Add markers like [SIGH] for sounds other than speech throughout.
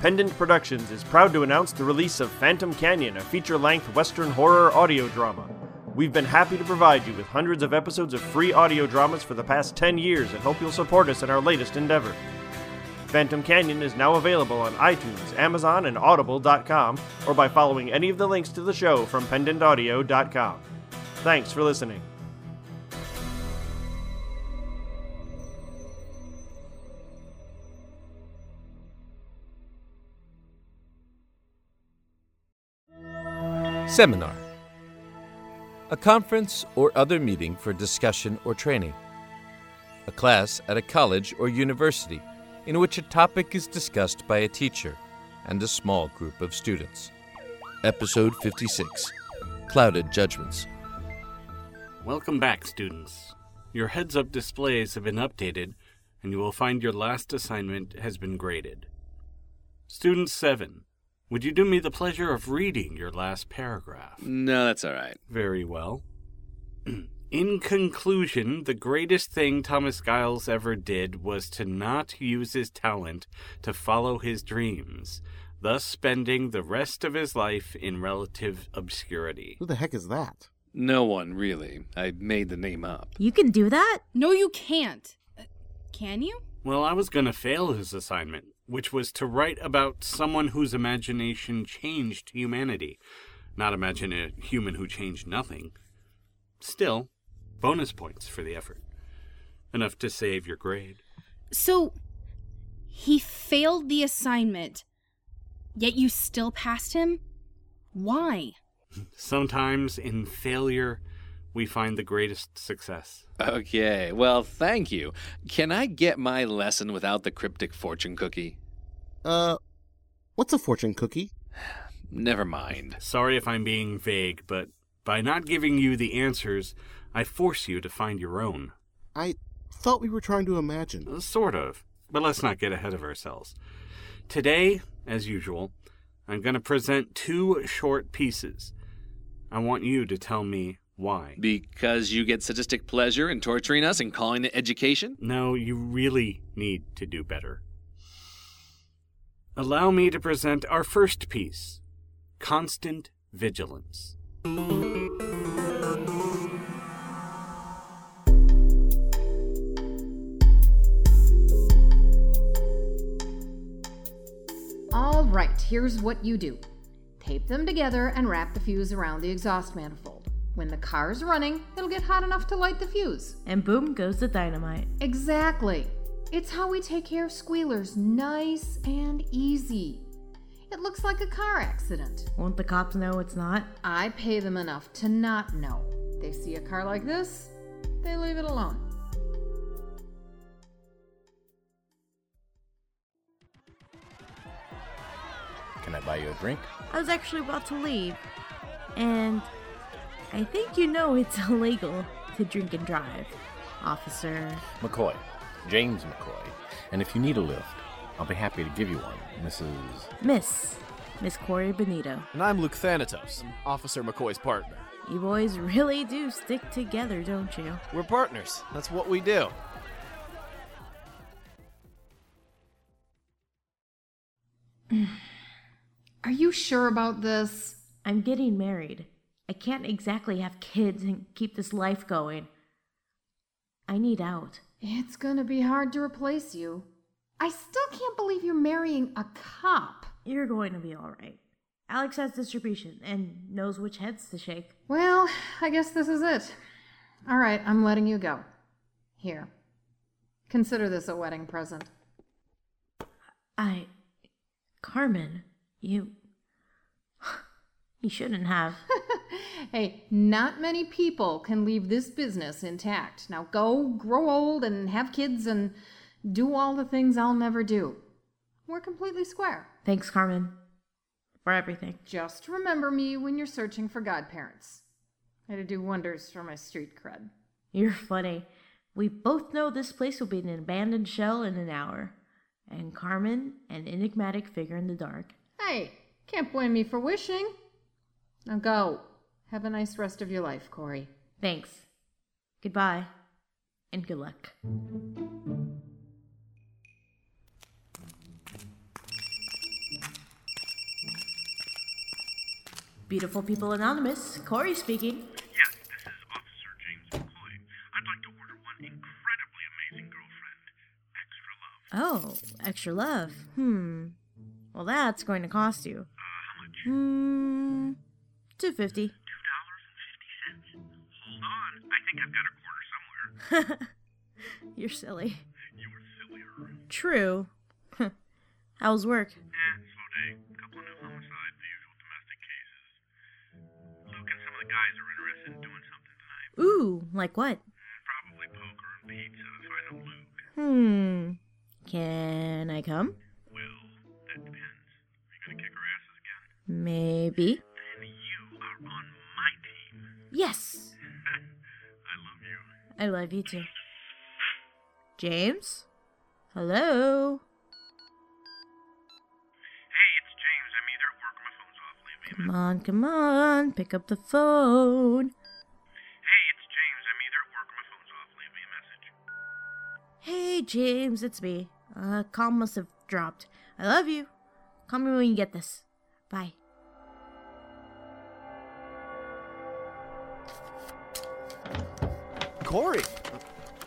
Pendant Productions is proud to announce the release of Phantom Canyon, a feature length Western horror audio drama. We've been happy to provide you with hundreds of episodes of free audio dramas for the past 10 years and hope you'll support us in our latest endeavor. Phantom Canyon is now available on iTunes, Amazon, and Audible.com, or by following any of the links to the show from pendantaudio.com. Thanks for listening. Seminar A conference or other meeting for discussion or training. A class at a college or university in which a topic is discussed by a teacher and a small group of students. Episode 56 Clouded Judgments. Welcome back, students. Your heads up displays have been updated, and you will find your last assignment has been graded. Student 7, would you do me the pleasure of reading your last paragraph? No, that's all right. Very well. [CLEARS THROAT] In conclusion, the greatest thing Thomas Giles ever did was to not use his talent to follow his dreams, thus spending the rest of his life in relative obscurity. Who the heck is that? No one, really. I made the name up. You can do that? No, you can't. Uh, can you? Well, I was going to fail his assignment, which was to write about someone whose imagination changed humanity, not imagine a human who changed nothing. Still, bonus points for the effort. Enough to save your grade. So, he failed the assignment, yet you still passed him? Why? Sometimes in failure, we find the greatest success. Okay, well, thank you. Can I get my lesson without the cryptic fortune cookie? Uh, what's a fortune cookie? [SIGHS] Never mind. Sorry if I'm being vague, but by not giving you the answers, I force you to find your own. I thought we were trying to imagine. Uh, Sort of, but let's not get ahead of ourselves. Today, as usual, I'm going to present two short pieces. I want you to tell me why. Because you get sadistic pleasure in torturing us and calling it education? No, you really need to do better. Allow me to present our first piece Constant Vigilance. All right, here's what you do tape them together and wrap the fuse around the exhaust manifold. When the car's running, it'll get hot enough to light the fuse. And boom goes the dynamite. Exactly. It's how we take care of squealers nice and easy. It looks like a car accident. Won't the cops know it's not? I pay them enough to not know. They see a car like this, they leave it alone. Can I buy you a drink? I was actually about to leave. And I think you know it's [LAUGHS] illegal to drink and drive, officer. McCoy. James McCoy. And if you need a lift, I'll be happy to give you one, Mrs. Miss. Miss Corey Benito. And I'm Luke Thanatos, Officer McCoy's partner. You boys really do stick together, don't you? We're partners. That's what we do. [SIGHS] Are you sure about this? I'm getting married. I can't exactly have kids and keep this life going. I need out. It's gonna be hard to replace you. I still can't believe you're marrying a cop. You're going to be alright. Alex has distribution and knows which heads to shake. Well, I guess this is it. All right, I'm letting you go. Here. Consider this a wedding present. I. Carmen, you. You shouldn't have. [LAUGHS] Hey, not many people can leave this business intact. Now go, grow old, and have kids and do all the things I'll never do. We're completely square. Thanks, Carmen, for everything. Just remember me when you're searching for godparents. It'd do wonders for my street cred. You're funny. We both know this place will be an abandoned shell in an hour. And Carmen, an enigmatic figure in the dark. Hey, can't blame me for wishing. Now go. Have a nice rest of your life, Corey. Thanks. Goodbye. And good luck. Beautiful People Anonymous, Corey speaking. Yes, this is Officer James McCoy. I'd like to order one incredibly amazing girlfriend. Extra love. Oh, extra love. Hmm. Well, that's going to cost you. Uh, how much? Hmm. Two fifty. Two dollars and fifty cents. Hold on. I think I've got a quarter somewhere. [LAUGHS] You're silly. You're sillier. True. [LAUGHS] How's work? Eh, slow day. Couple of new homicides, the usual domestic cases. Luke and some of the guys are interested in doing something tonight. Ooh, like what? Probably poker and pizza if I know Luke. Hmm. Can I come? Well, that depends. Are you gonna kick our asses again? Maybe. Yes. [LAUGHS] I love you. I love you too. James? Hello? Hey, it's James. I'm either at work or my phone's off. Leave me a Come on, come on. Pick up the phone. Hey, it's James. I'm either at work or my phone's off. Leave me a message. Hey, James, it's me. Uh, call must have dropped. I love you. Call me when you get this. Bye. Corey,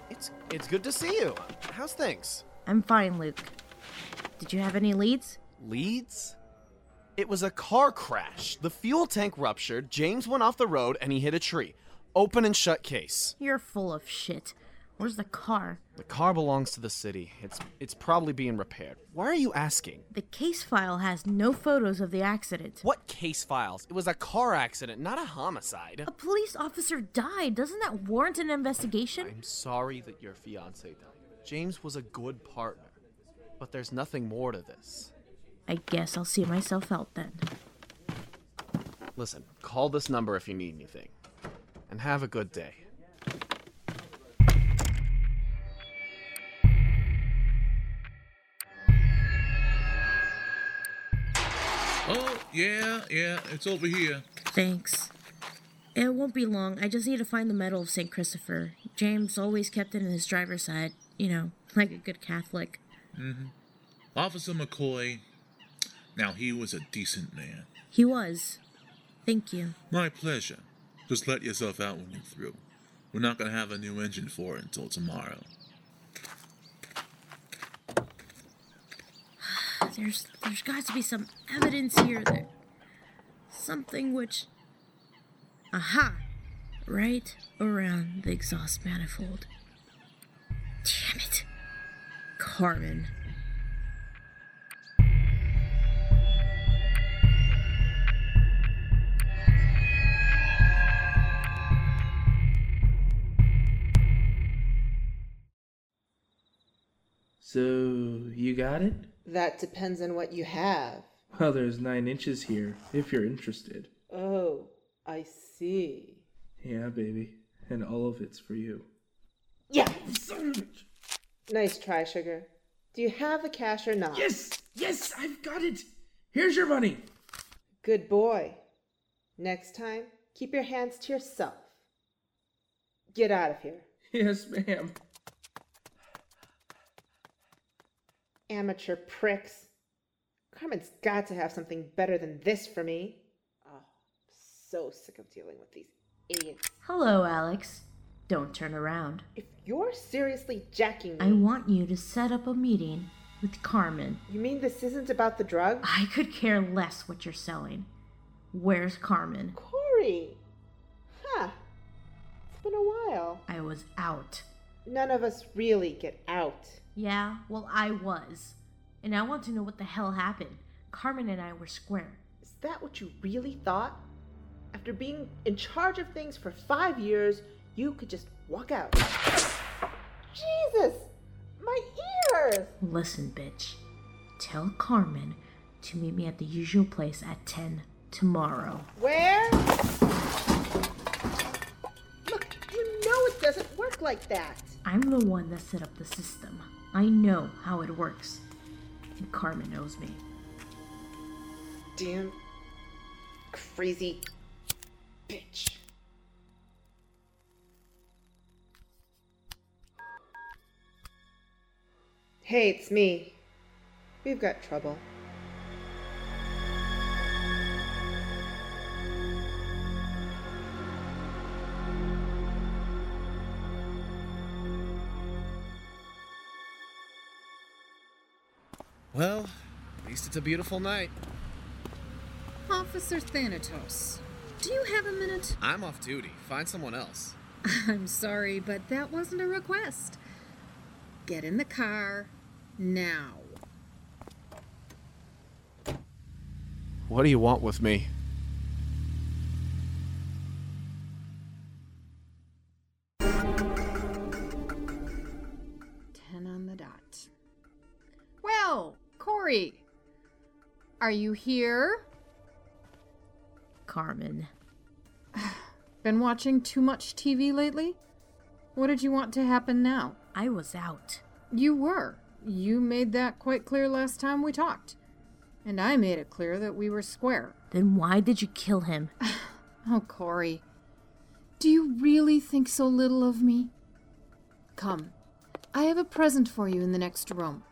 it's it's good to see you. How's things? I'm fine, Luke. Did you have any leads? Leads? It was a car crash. The fuel tank ruptured, James went off the road, and he hit a tree. Open and shut case. You're full of shit. Where's the car? The car belongs to the city. It's it's probably being repaired. Why are you asking? The case file has no photos of the accident. What case files? It was a car accident, not a homicide. A police officer died. Doesn't that warrant an investigation? I'm sorry that your fiance died. James was a good partner. But there's nothing more to this. I guess I'll see myself out then. Listen, call this number if you need anything. And have a good day. Yeah, yeah, it's over here. Thanks. It won't be long. I just need to find the medal of St. Christopher. James always kept it in his driver's side, you know, like a good Catholic. Mm-hmm. Officer McCoy. Now, he was a decent man. He was. Thank you. My pleasure. Just let yourself out when you're through. We're not going to have a new engine for it until tomorrow. There's there's got to be some evidence here that something which Aha! Right around the exhaust manifold. Damn it. Carmen. So, you got it? That depends on what you have. Well, there's nine inches here, if you're interested. Oh, I see. Yeah, baby. And all of it's for you. Yeah! Nice try, Sugar. Do you have the cash or not? Yes! Yes, I've got it! Here's your money! Good boy. Next time, keep your hands to yourself. Get out of here. Yes, ma'am. Amateur pricks. Carmen's got to have something better than this for me. Oh, so sick of dealing with these idiots. Hello, Alex. Don't turn around. If you're seriously jacking me. I want you to set up a meeting with Carmen. You mean this isn't about the drug? I could care less what you're selling. Where's Carmen? Corey! Huh. It's been a while. I was out. None of us really get out. Yeah, well, I was. And I want to know what the hell happened. Carmen and I were square. Is that what you really thought? After being in charge of things for five years, you could just walk out. Jesus! My ears! Listen, bitch. Tell Carmen to meet me at the usual place at 10 tomorrow. Where? Look, you know it doesn't work like that. I'm the one that set up the system. I know how it works. And Carmen knows me. Damn crazy bitch. Hey, it's me. We've got trouble. Well, at least it's a beautiful night. Officer Thanatos, do you have a minute? I'm off duty. Find someone else. [LAUGHS] I'm sorry, but that wasn't a request. Get in the car now. What do you want with me? Are you here? Carmen. Been watching too much TV lately? What did you want to happen now? I was out. You were. You made that quite clear last time we talked. And I made it clear that we were square. Then why did you kill him? [SIGHS] Oh, Corey. Do you really think so little of me? Come. I have a present for you in the next room.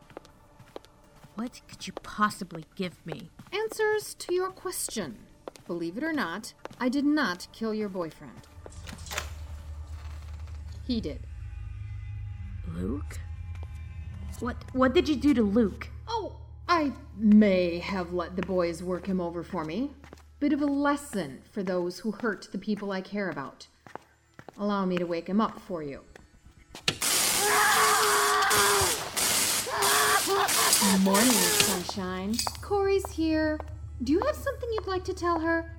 What could you possibly give me? Answers to your question. Believe it or not, I did not kill your boyfriend. He did. Luke? What what did you do to Luke? Oh, I may have let the boys work him over for me. Bit of a lesson for those who hurt the people I care about. Allow me to wake him up for you. Morning, sunshine. Corey's here. Do you have something you'd like to tell her?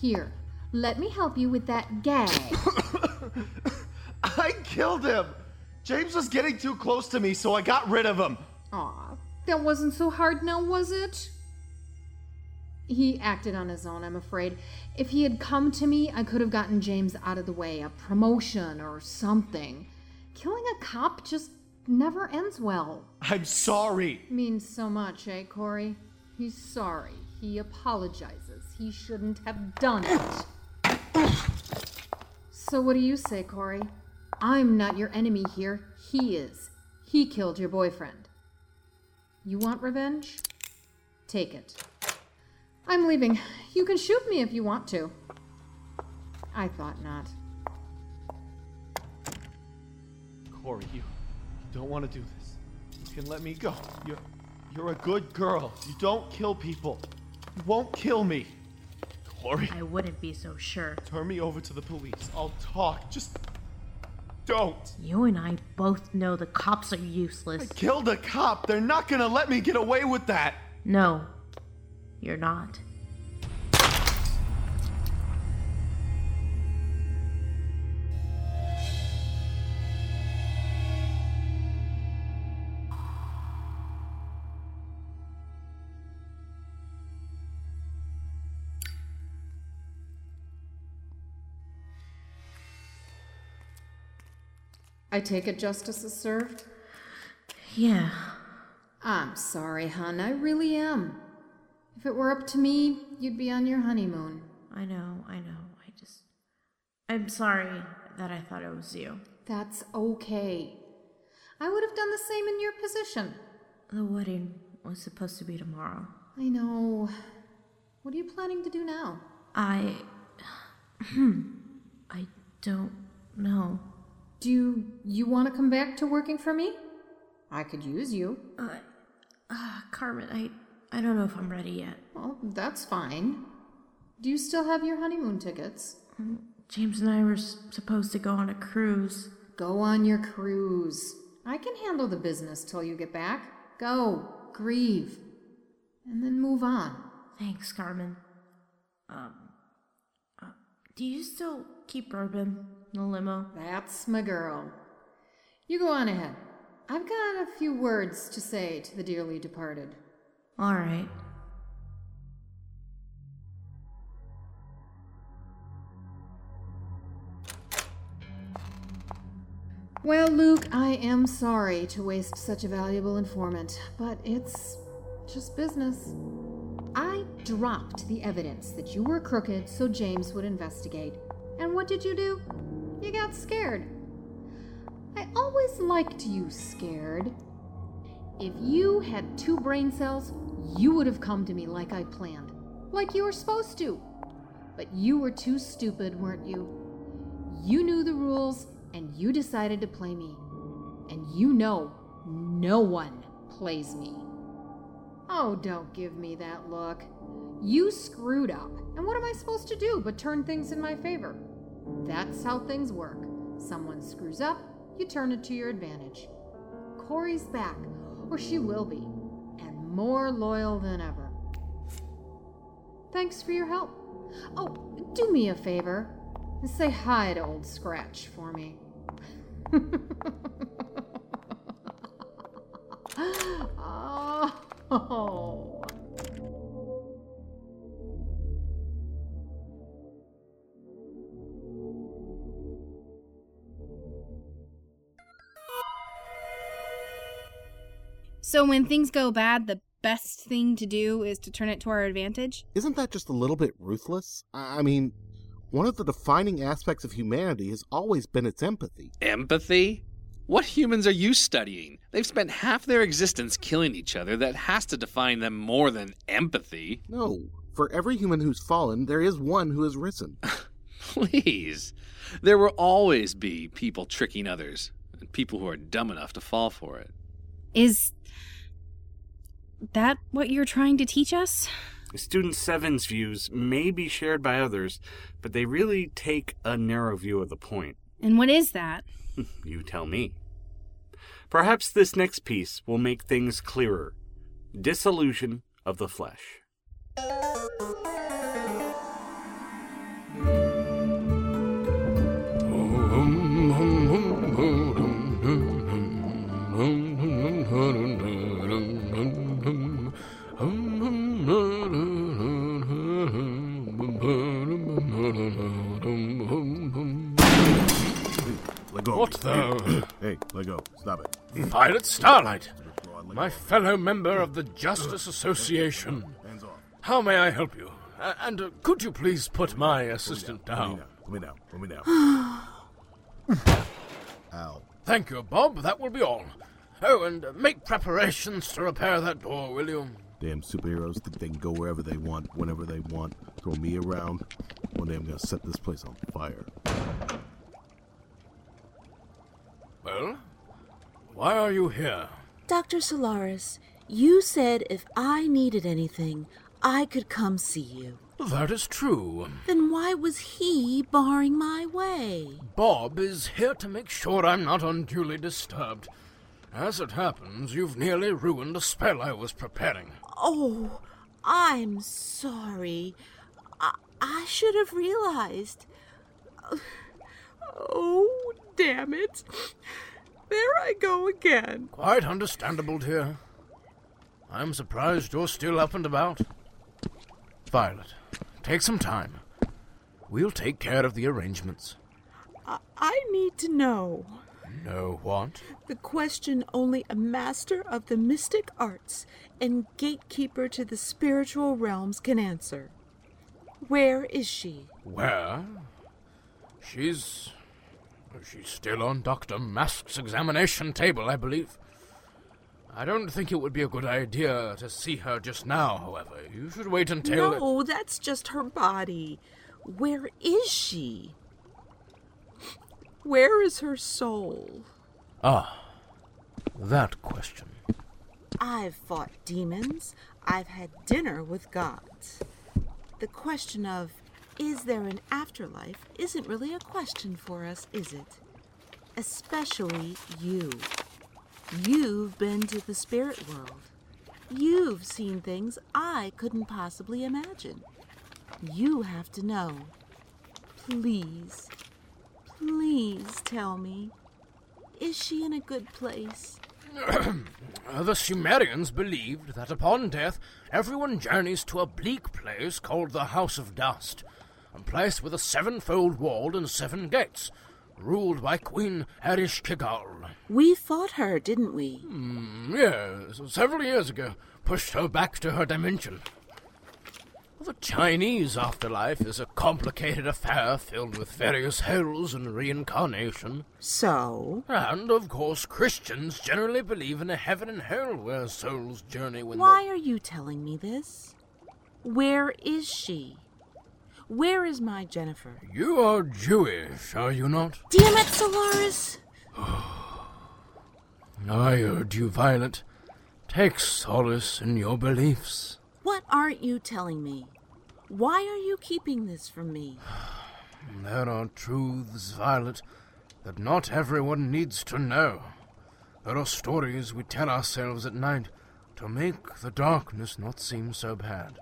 Here, let me help you with that gag. [COUGHS] I killed him! James was getting too close to me, so I got rid of him. Aw, that wasn't so hard now, was it? He acted on his own, I'm afraid. If he had come to me, I could have gotten James out of the way, a promotion or something. Killing a cop just never ends well. I'm sorry. Means so much, eh, Corey? He's sorry. He apologizes. He shouldn't have done it. So, what do you say, Corey? I'm not your enemy here. He is. He killed your boyfriend. You want revenge? Take it. I'm leaving. You can shoot me if you want to. I thought not. Corey, you, you don't want to do this. You can let me go. You're, you're a good girl. You don't kill people. You won't kill me. Corey, I wouldn't be so sure. turn me over to the police. I'll talk. Just don't. You and I both know the cops are useless. I Killed a cop. They're not gonna let me get away with that. No, you're not. I take it justice is served? Yeah. I'm sorry, hon. I really am. If it were up to me, you'd be on your honeymoon. I know, I know. I just. I'm sorry that I thought it was you. That's okay. I would have done the same in your position. The wedding was supposed to be tomorrow. I know. What are you planning to do now? I. [CLEARS THROAT] I don't know. Do you, you want to come back to working for me? I could use you. Uh, uh, Carmen, I, I don't know if I'm ready yet. Well, that's fine. Do you still have your honeymoon tickets? James and I were s- supposed to go on a cruise. Go on your cruise. I can handle the business till you get back. Go, grieve, and then move on. Thanks, Carmen. Um, uh, do you still keep bourbon the limo? That's my girl. You go on ahead. I've got a few words to say to the dearly departed. All right. Well, Luke, I am sorry to waste such a valuable informant, but it's just business. I dropped the evidence that you were crooked so James would investigate. And what did you do? You got scared. I always liked you scared. If you had two brain cells, you would have come to me like I planned, like you were supposed to. But you were too stupid, weren't you? You knew the rules and you decided to play me. And you know no one plays me. Oh, don't give me that look. You screwed up, and what am I supposed to do but turn things in my favor? That's how things work. Someone screws up, you turn it to your advantage. Corey's back, or she will be, and more loyal than ever. Thanks for your help. Oh, do me a favor and say hi to Old Scratch for me. [LAUGHS] oh. So when things go bad, the best thing to do is to turn it to our advantage? Isn't that just a little bit ruthless? I I mean, one of the defining aspects of humanity has always been its empathy. Empathy? What humans are you studying? They've spent half their existence killing each other. That has to define them more than empathy. No, for every human who's fallen, there is one who has risen. [LAUGHS] Please. There will always be people tricking others, and people who are dumb enough to fall for it. Is that what you're trying to teach us? Student 7's views may be shared by others, but they really take a narrow view of the point. And what is that? [LAUGHS] You tell me. Perhaps this next piece will make things clearer. Dissolution of the flesh. What the? [CLEARS THROAT] hey, let go. Stop it. Violet Starlight, my fellow member of the Justice Association. Hands off. How may I help you? Uh, and uh, could you please put my assistant down? Let me down. Let me down. [SIGHS] Ow. Thank you, Bob. That will be all. Oh, and uh, make preparations to repair that door, will you? Damn superheroes think they can go wherever they want, whenever they want. Throw me around. One day I'm gonna set this place on fire. Well, why are you here? Dr. Solaris, you said if I needed anything, I could come see you. That is true. Then why was he barring my way? Bob is here to make sure I'm not unduly disturbed. As it happens, you've nearly ruined a spell I was preparing. Oh, I'm sorry. I, I should have realized. [SIGHS] Oh, damn it. There I go again. Quite understandable, dear. I'm surprised you're still up and about. Violet, take some time. We'll take care of the arrangements. I, I need to know. Know what? The question only a master of the mystic arts and gatekeeper to the spiritual realms can answer. Where is she? Where? She's. She's still on Dr. Mask's examination table, I believe. I don't think it would be a good idea to see her just now, however. You should wait until. No, that's just her body. Where is she? Where is her soul? Ah, that question. I've fought demons. I've had dinner with gods. The question of is there an afterlife isn't really a question for us, is it? Especially you. You've been to the spirit world. You've seen things I couldn't possibly imagine. You have to know. Please, please tell me. Is she in a good place? [CLEARS THROAT] the Sumerians believed that upon death, everyone journeys to a bleak place called the House of Dust, a place with a sevenfold wall and seven gates, ruled by Queen Ereshkigal. We fought her, didn't we? Mm, yes, several years ago, pushed her back to her dimension. The Chinese afterlife is a complicated affair filled with various hells and reincarnation. So? And, of course, Christians generally believe in a heaven and hell where souls journey when Why are you telling me this? Where is she? Where is my Jennifer? You are Jewish, are you not? Damn it, Solaris! [SIGHS] I urge you, Violet. Take solace in your beliefs. What aren't you telling me? Why are you keeping this from me? [SIGHS] There are truths, Violet, that not everyone needs to know. There are stories we tell ourselves at night to make the darkness not seem so bad.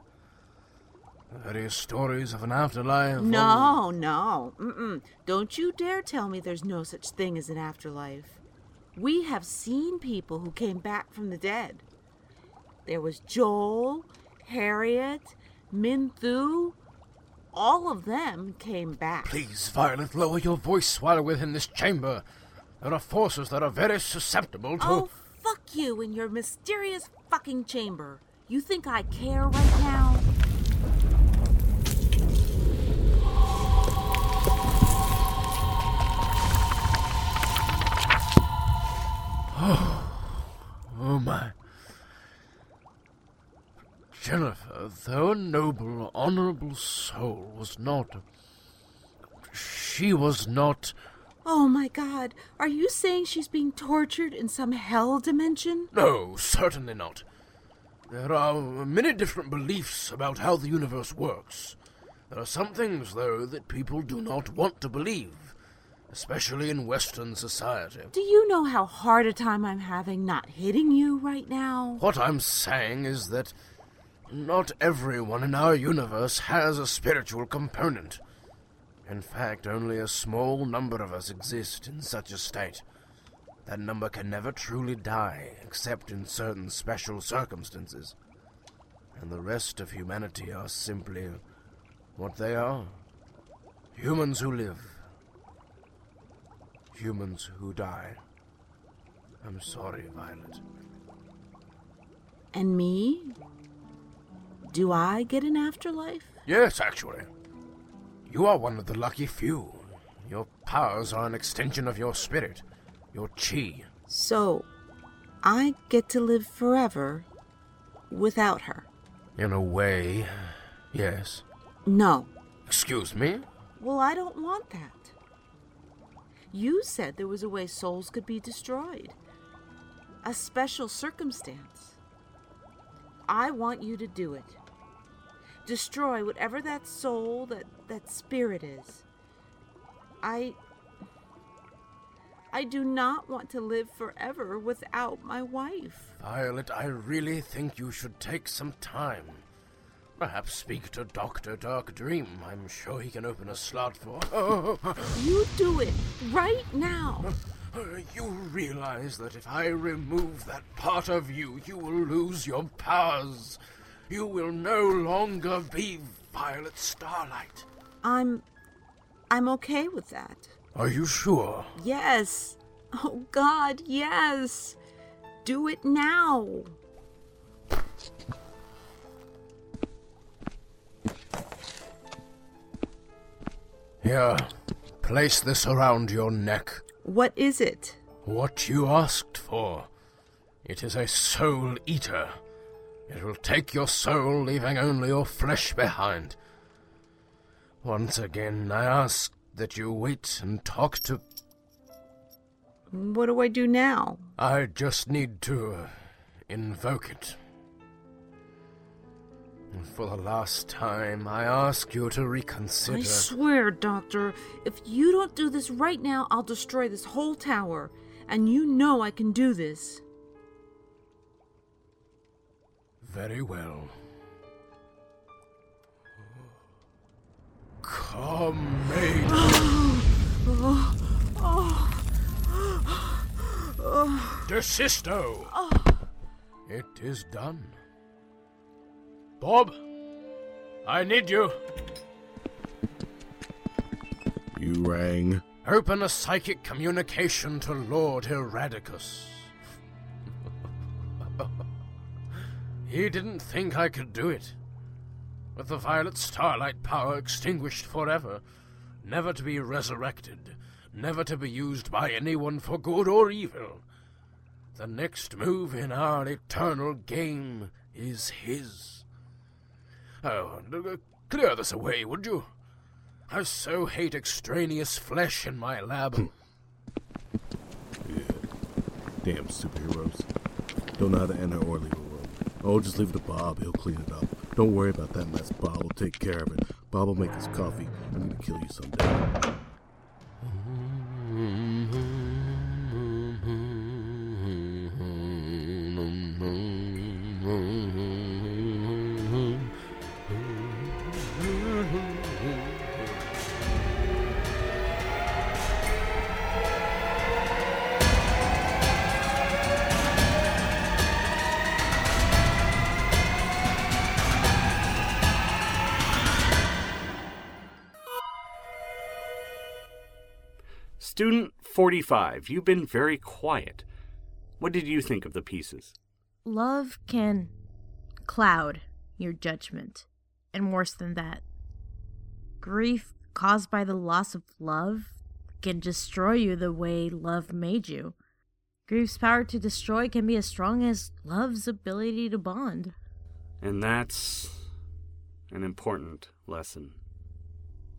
Very stories of an afterlife. No, no. Mm-mm. Don't you dare tell me there's no such thing as an afterlife. We have seen people who came back from the dead. There was Joel, Harriet, Minthu. All of them came back. Please, Violet, lower your voice while we're in this chamber. There are forces that are very susceptible to. Oh, fuck you in your mysterious fucking chamber. You think I care right now? Oh, [GASPS] oh my. Jennifer, though a noble, honorable soul, was not. She was not. Oh my god, are you saying she's being tortured in some hell dimension? No, certainly not. There are many different beliefs about how the universe works. There are some things, though, that people do not want to believe, especially in Western society. Do you know how hard a time I'm having not hitting you right now? What I'm saying is that not everyone in our universe has a spiritual component. In fact, only a small number of us exist in such a state. That number can never truly die except in certain special circumstances. And the rest of humanity are simply what they are humans who live, humans who die. I'm sorry, Violet. And me? Do I get an afterlife? Yes, actually. You are one of the lucky few. Your powers are an extension of your spirit, your chi. So, I get to live forever without her? In a way, yes. No. Excuse me? Well, I don't want that. You said there was a way souls could be destroyed. A special circumstance. I want you to do it. Destroy whatever that soul, that, that spirit is. I. I do not want to live forever without my wife. Violet, I really think you should take some time. Perhaps speak to Dr. Dark Dream. I'm sure he can open a slot for. You do it right now. You realize that if I remove that part of you, you will lose your powers. You will no longer be Violet Starlight. I'm. I'm okay with that. Are you sure? Yes. Oh, God, yes. Do it now. Here, place this around your neck. What is it? What you asked for. It is a soul eater. It will take your soul, leaving only your flesh behind. Once again, I ask that you wait and talk to. What do I do now? I just need to invoke it. For the last time, I ask you to reconsider. I swear, Doctor, if you don't do this right now, I'll destroy this whole tower. And you know I can do this. Very well. Come, maid. Oh, oh, oh. Desisto! It is done. Bob, I need you. You rang. Open a psychic communication to Lord Eradicus. he didn't think I could do it. With the violet starlight power extinguished forever, never to be resurrected, never to be used by anyone for good or evil. The next move in our eternal game is his. Oh, clear this away, would you? I so hate extraneous flesh in my lab. Hmm. Damn superheroes. Don't know how to enter or leave a room. Oh, just leave it to Bob. He'll clean it up. Don't worry about that mess. Bob will take care of it. Bob will make his coffee. I'm gonna kill you someday. Student 45, you've been very quiet. What did you think of the pieces? Love can cloud your judgment, and worse than that, grief caused by the loss of love can destroy you the way love made you. Grief's power to destroy can be as strong as love's ability to bond. And that's an important lesson,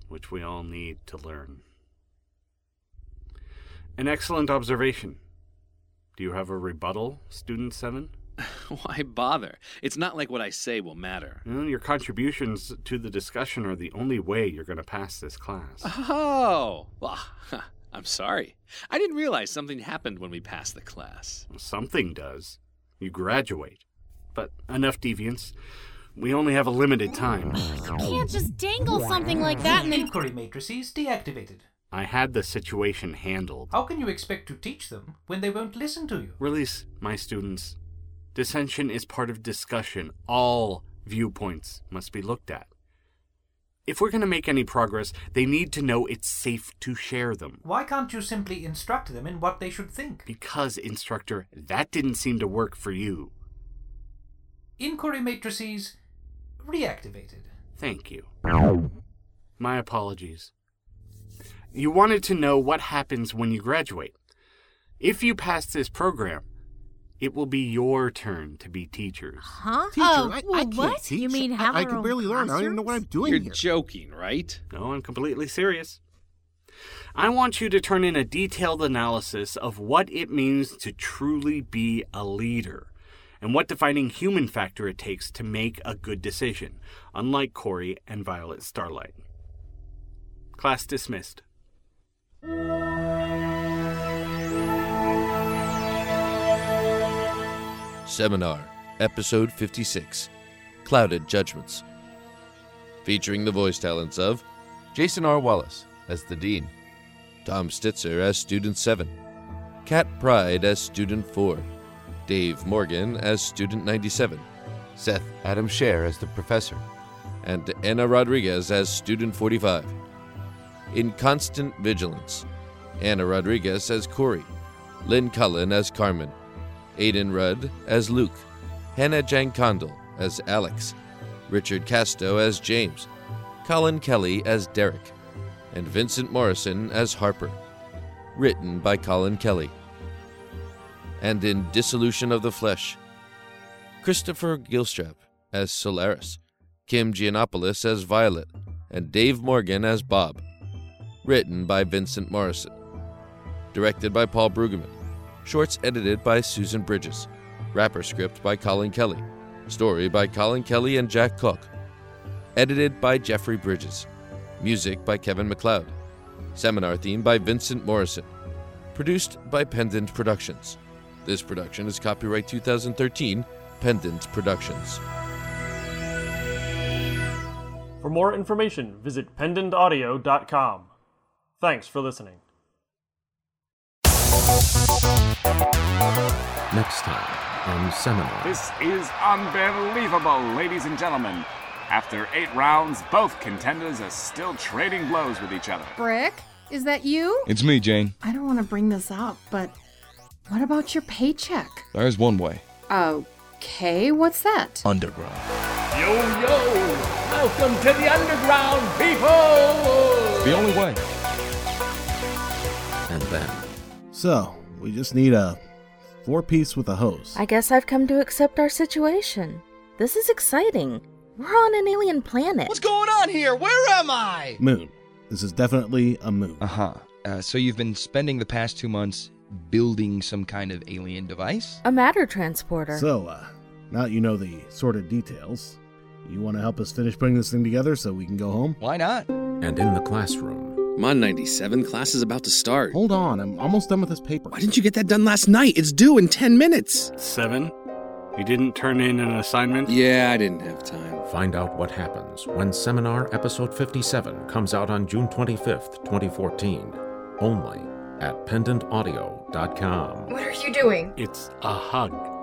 which we all need to learn. An excellent observation. Do you have a rebuttal, Student 7? [LAUGHS] Why bother? It's not like what I say will matter. Well, your contributions to the discussion are the only way you're going to pass this class. Oh, well, [LAUGHS] I'm sorry. I didn't realize something happened when we passed the class. Something does. You graduate. But enough deviance. We only have a limited time. You can't just dangle something like that and then. Inquiry matrices deactivated. I had the situation handled. How can you expect to teach them when they won't listen to you? Release my students. Dissension is part of discussion. All viewpoints must be looked at. If we're going to make any progress, they need to know it's safe to share them. Why can't you simply instruct them in what they should think? Because, instructor, that didn't seem to work for you. Inquiry matrices reactivated. Thank you. My apologies. You wanted to know what happens when you graduate. If you pass this program, it will be your turn to be teachers. Huh? Teacher, oh, I, well, I can't what? teach. You mean I- have I, our can barely learn. I don't even know what I'm doing You're here. joking, right? No, I'm completely serious. I want you to turn in a detailed analysis of what it means to truly be a leader and what defining human factor it takes to make a good decision, unlike Corey and Violet Starlight. Class dismissed. Seminar, Episode 56 Clouded Judgments. Featuring the voice talents of Jason R. Wallace as the Dean, Tom Stitzer as Student 7, Kat Pride as Student 4, Dave Morgan as Student 97, Seth Adam Scher as the Professor, and Anna Rodriguez as Student 45. In Constant Vigilance, Anna Rodriguez as Corey, Lynn Cullen as Carmen, Aidan Rudd as Luke, Hannah Jankondal as Alex, Richard Casto as James, Colin Kelly as Derek, and Vincent Morrison as Harper. Written by Colin Kelly. And in Dissolution of the Flesh, Christopher Gilstrap as Solaris, Kim Giannopoulos as Violet, and Dave Morgan as Bob. Written by Vincent Morrison. Directed by Paul Brueggemann. Shorts edited by Susan Bridges. Wrapper script by Colin Kelly. Story by Colin Kelly and Jack Cook. Edited by Jeffrey Bridges. Music by Kevin MacLeod. Seminar theme by Vincent Morrison. Produced by Pendant Productions. This production is copyright 2013, Pendant Productions. For more information, visit pendantaudio.com. Thanks for listening. Next time on Seminar. This is unbelievable, ladies and gentlemen. After eight rounds, both contenders are still trading blows with each other. Brick, is that you? It's me, Jane. I don't want to bring this up, but what about your paycheck? There's one way. Okay, what's that? Underground. Yo, yo! Welcome to the underground, people! The only way. And then. So, we just need a four piece with a hose. I guess I've come to accept our situation. This is exciting. We're on an alien planet. What's going on here? Where am I? Moon. This is definitely a moon. Uh-huh. Uh, so you've been spending the past two months building some kind of alien device. A matter transporter. So, uh, now you know the sordid details, you want to help us finish putting this thing together so we can go home? Why not? And in the classroom. Mon 97, class is about to start. Hold on, I'm almost done with this paper. Why didn't you get that done last night? It's due in 10 minutes. Seven? You didn't turn in an assignment? Yeah, I didn't have time. Find out what happens when Seminar Episode 57 comes out on June 25th, 2014. Only at pendantaudio.com. What are you doing? It's a hug.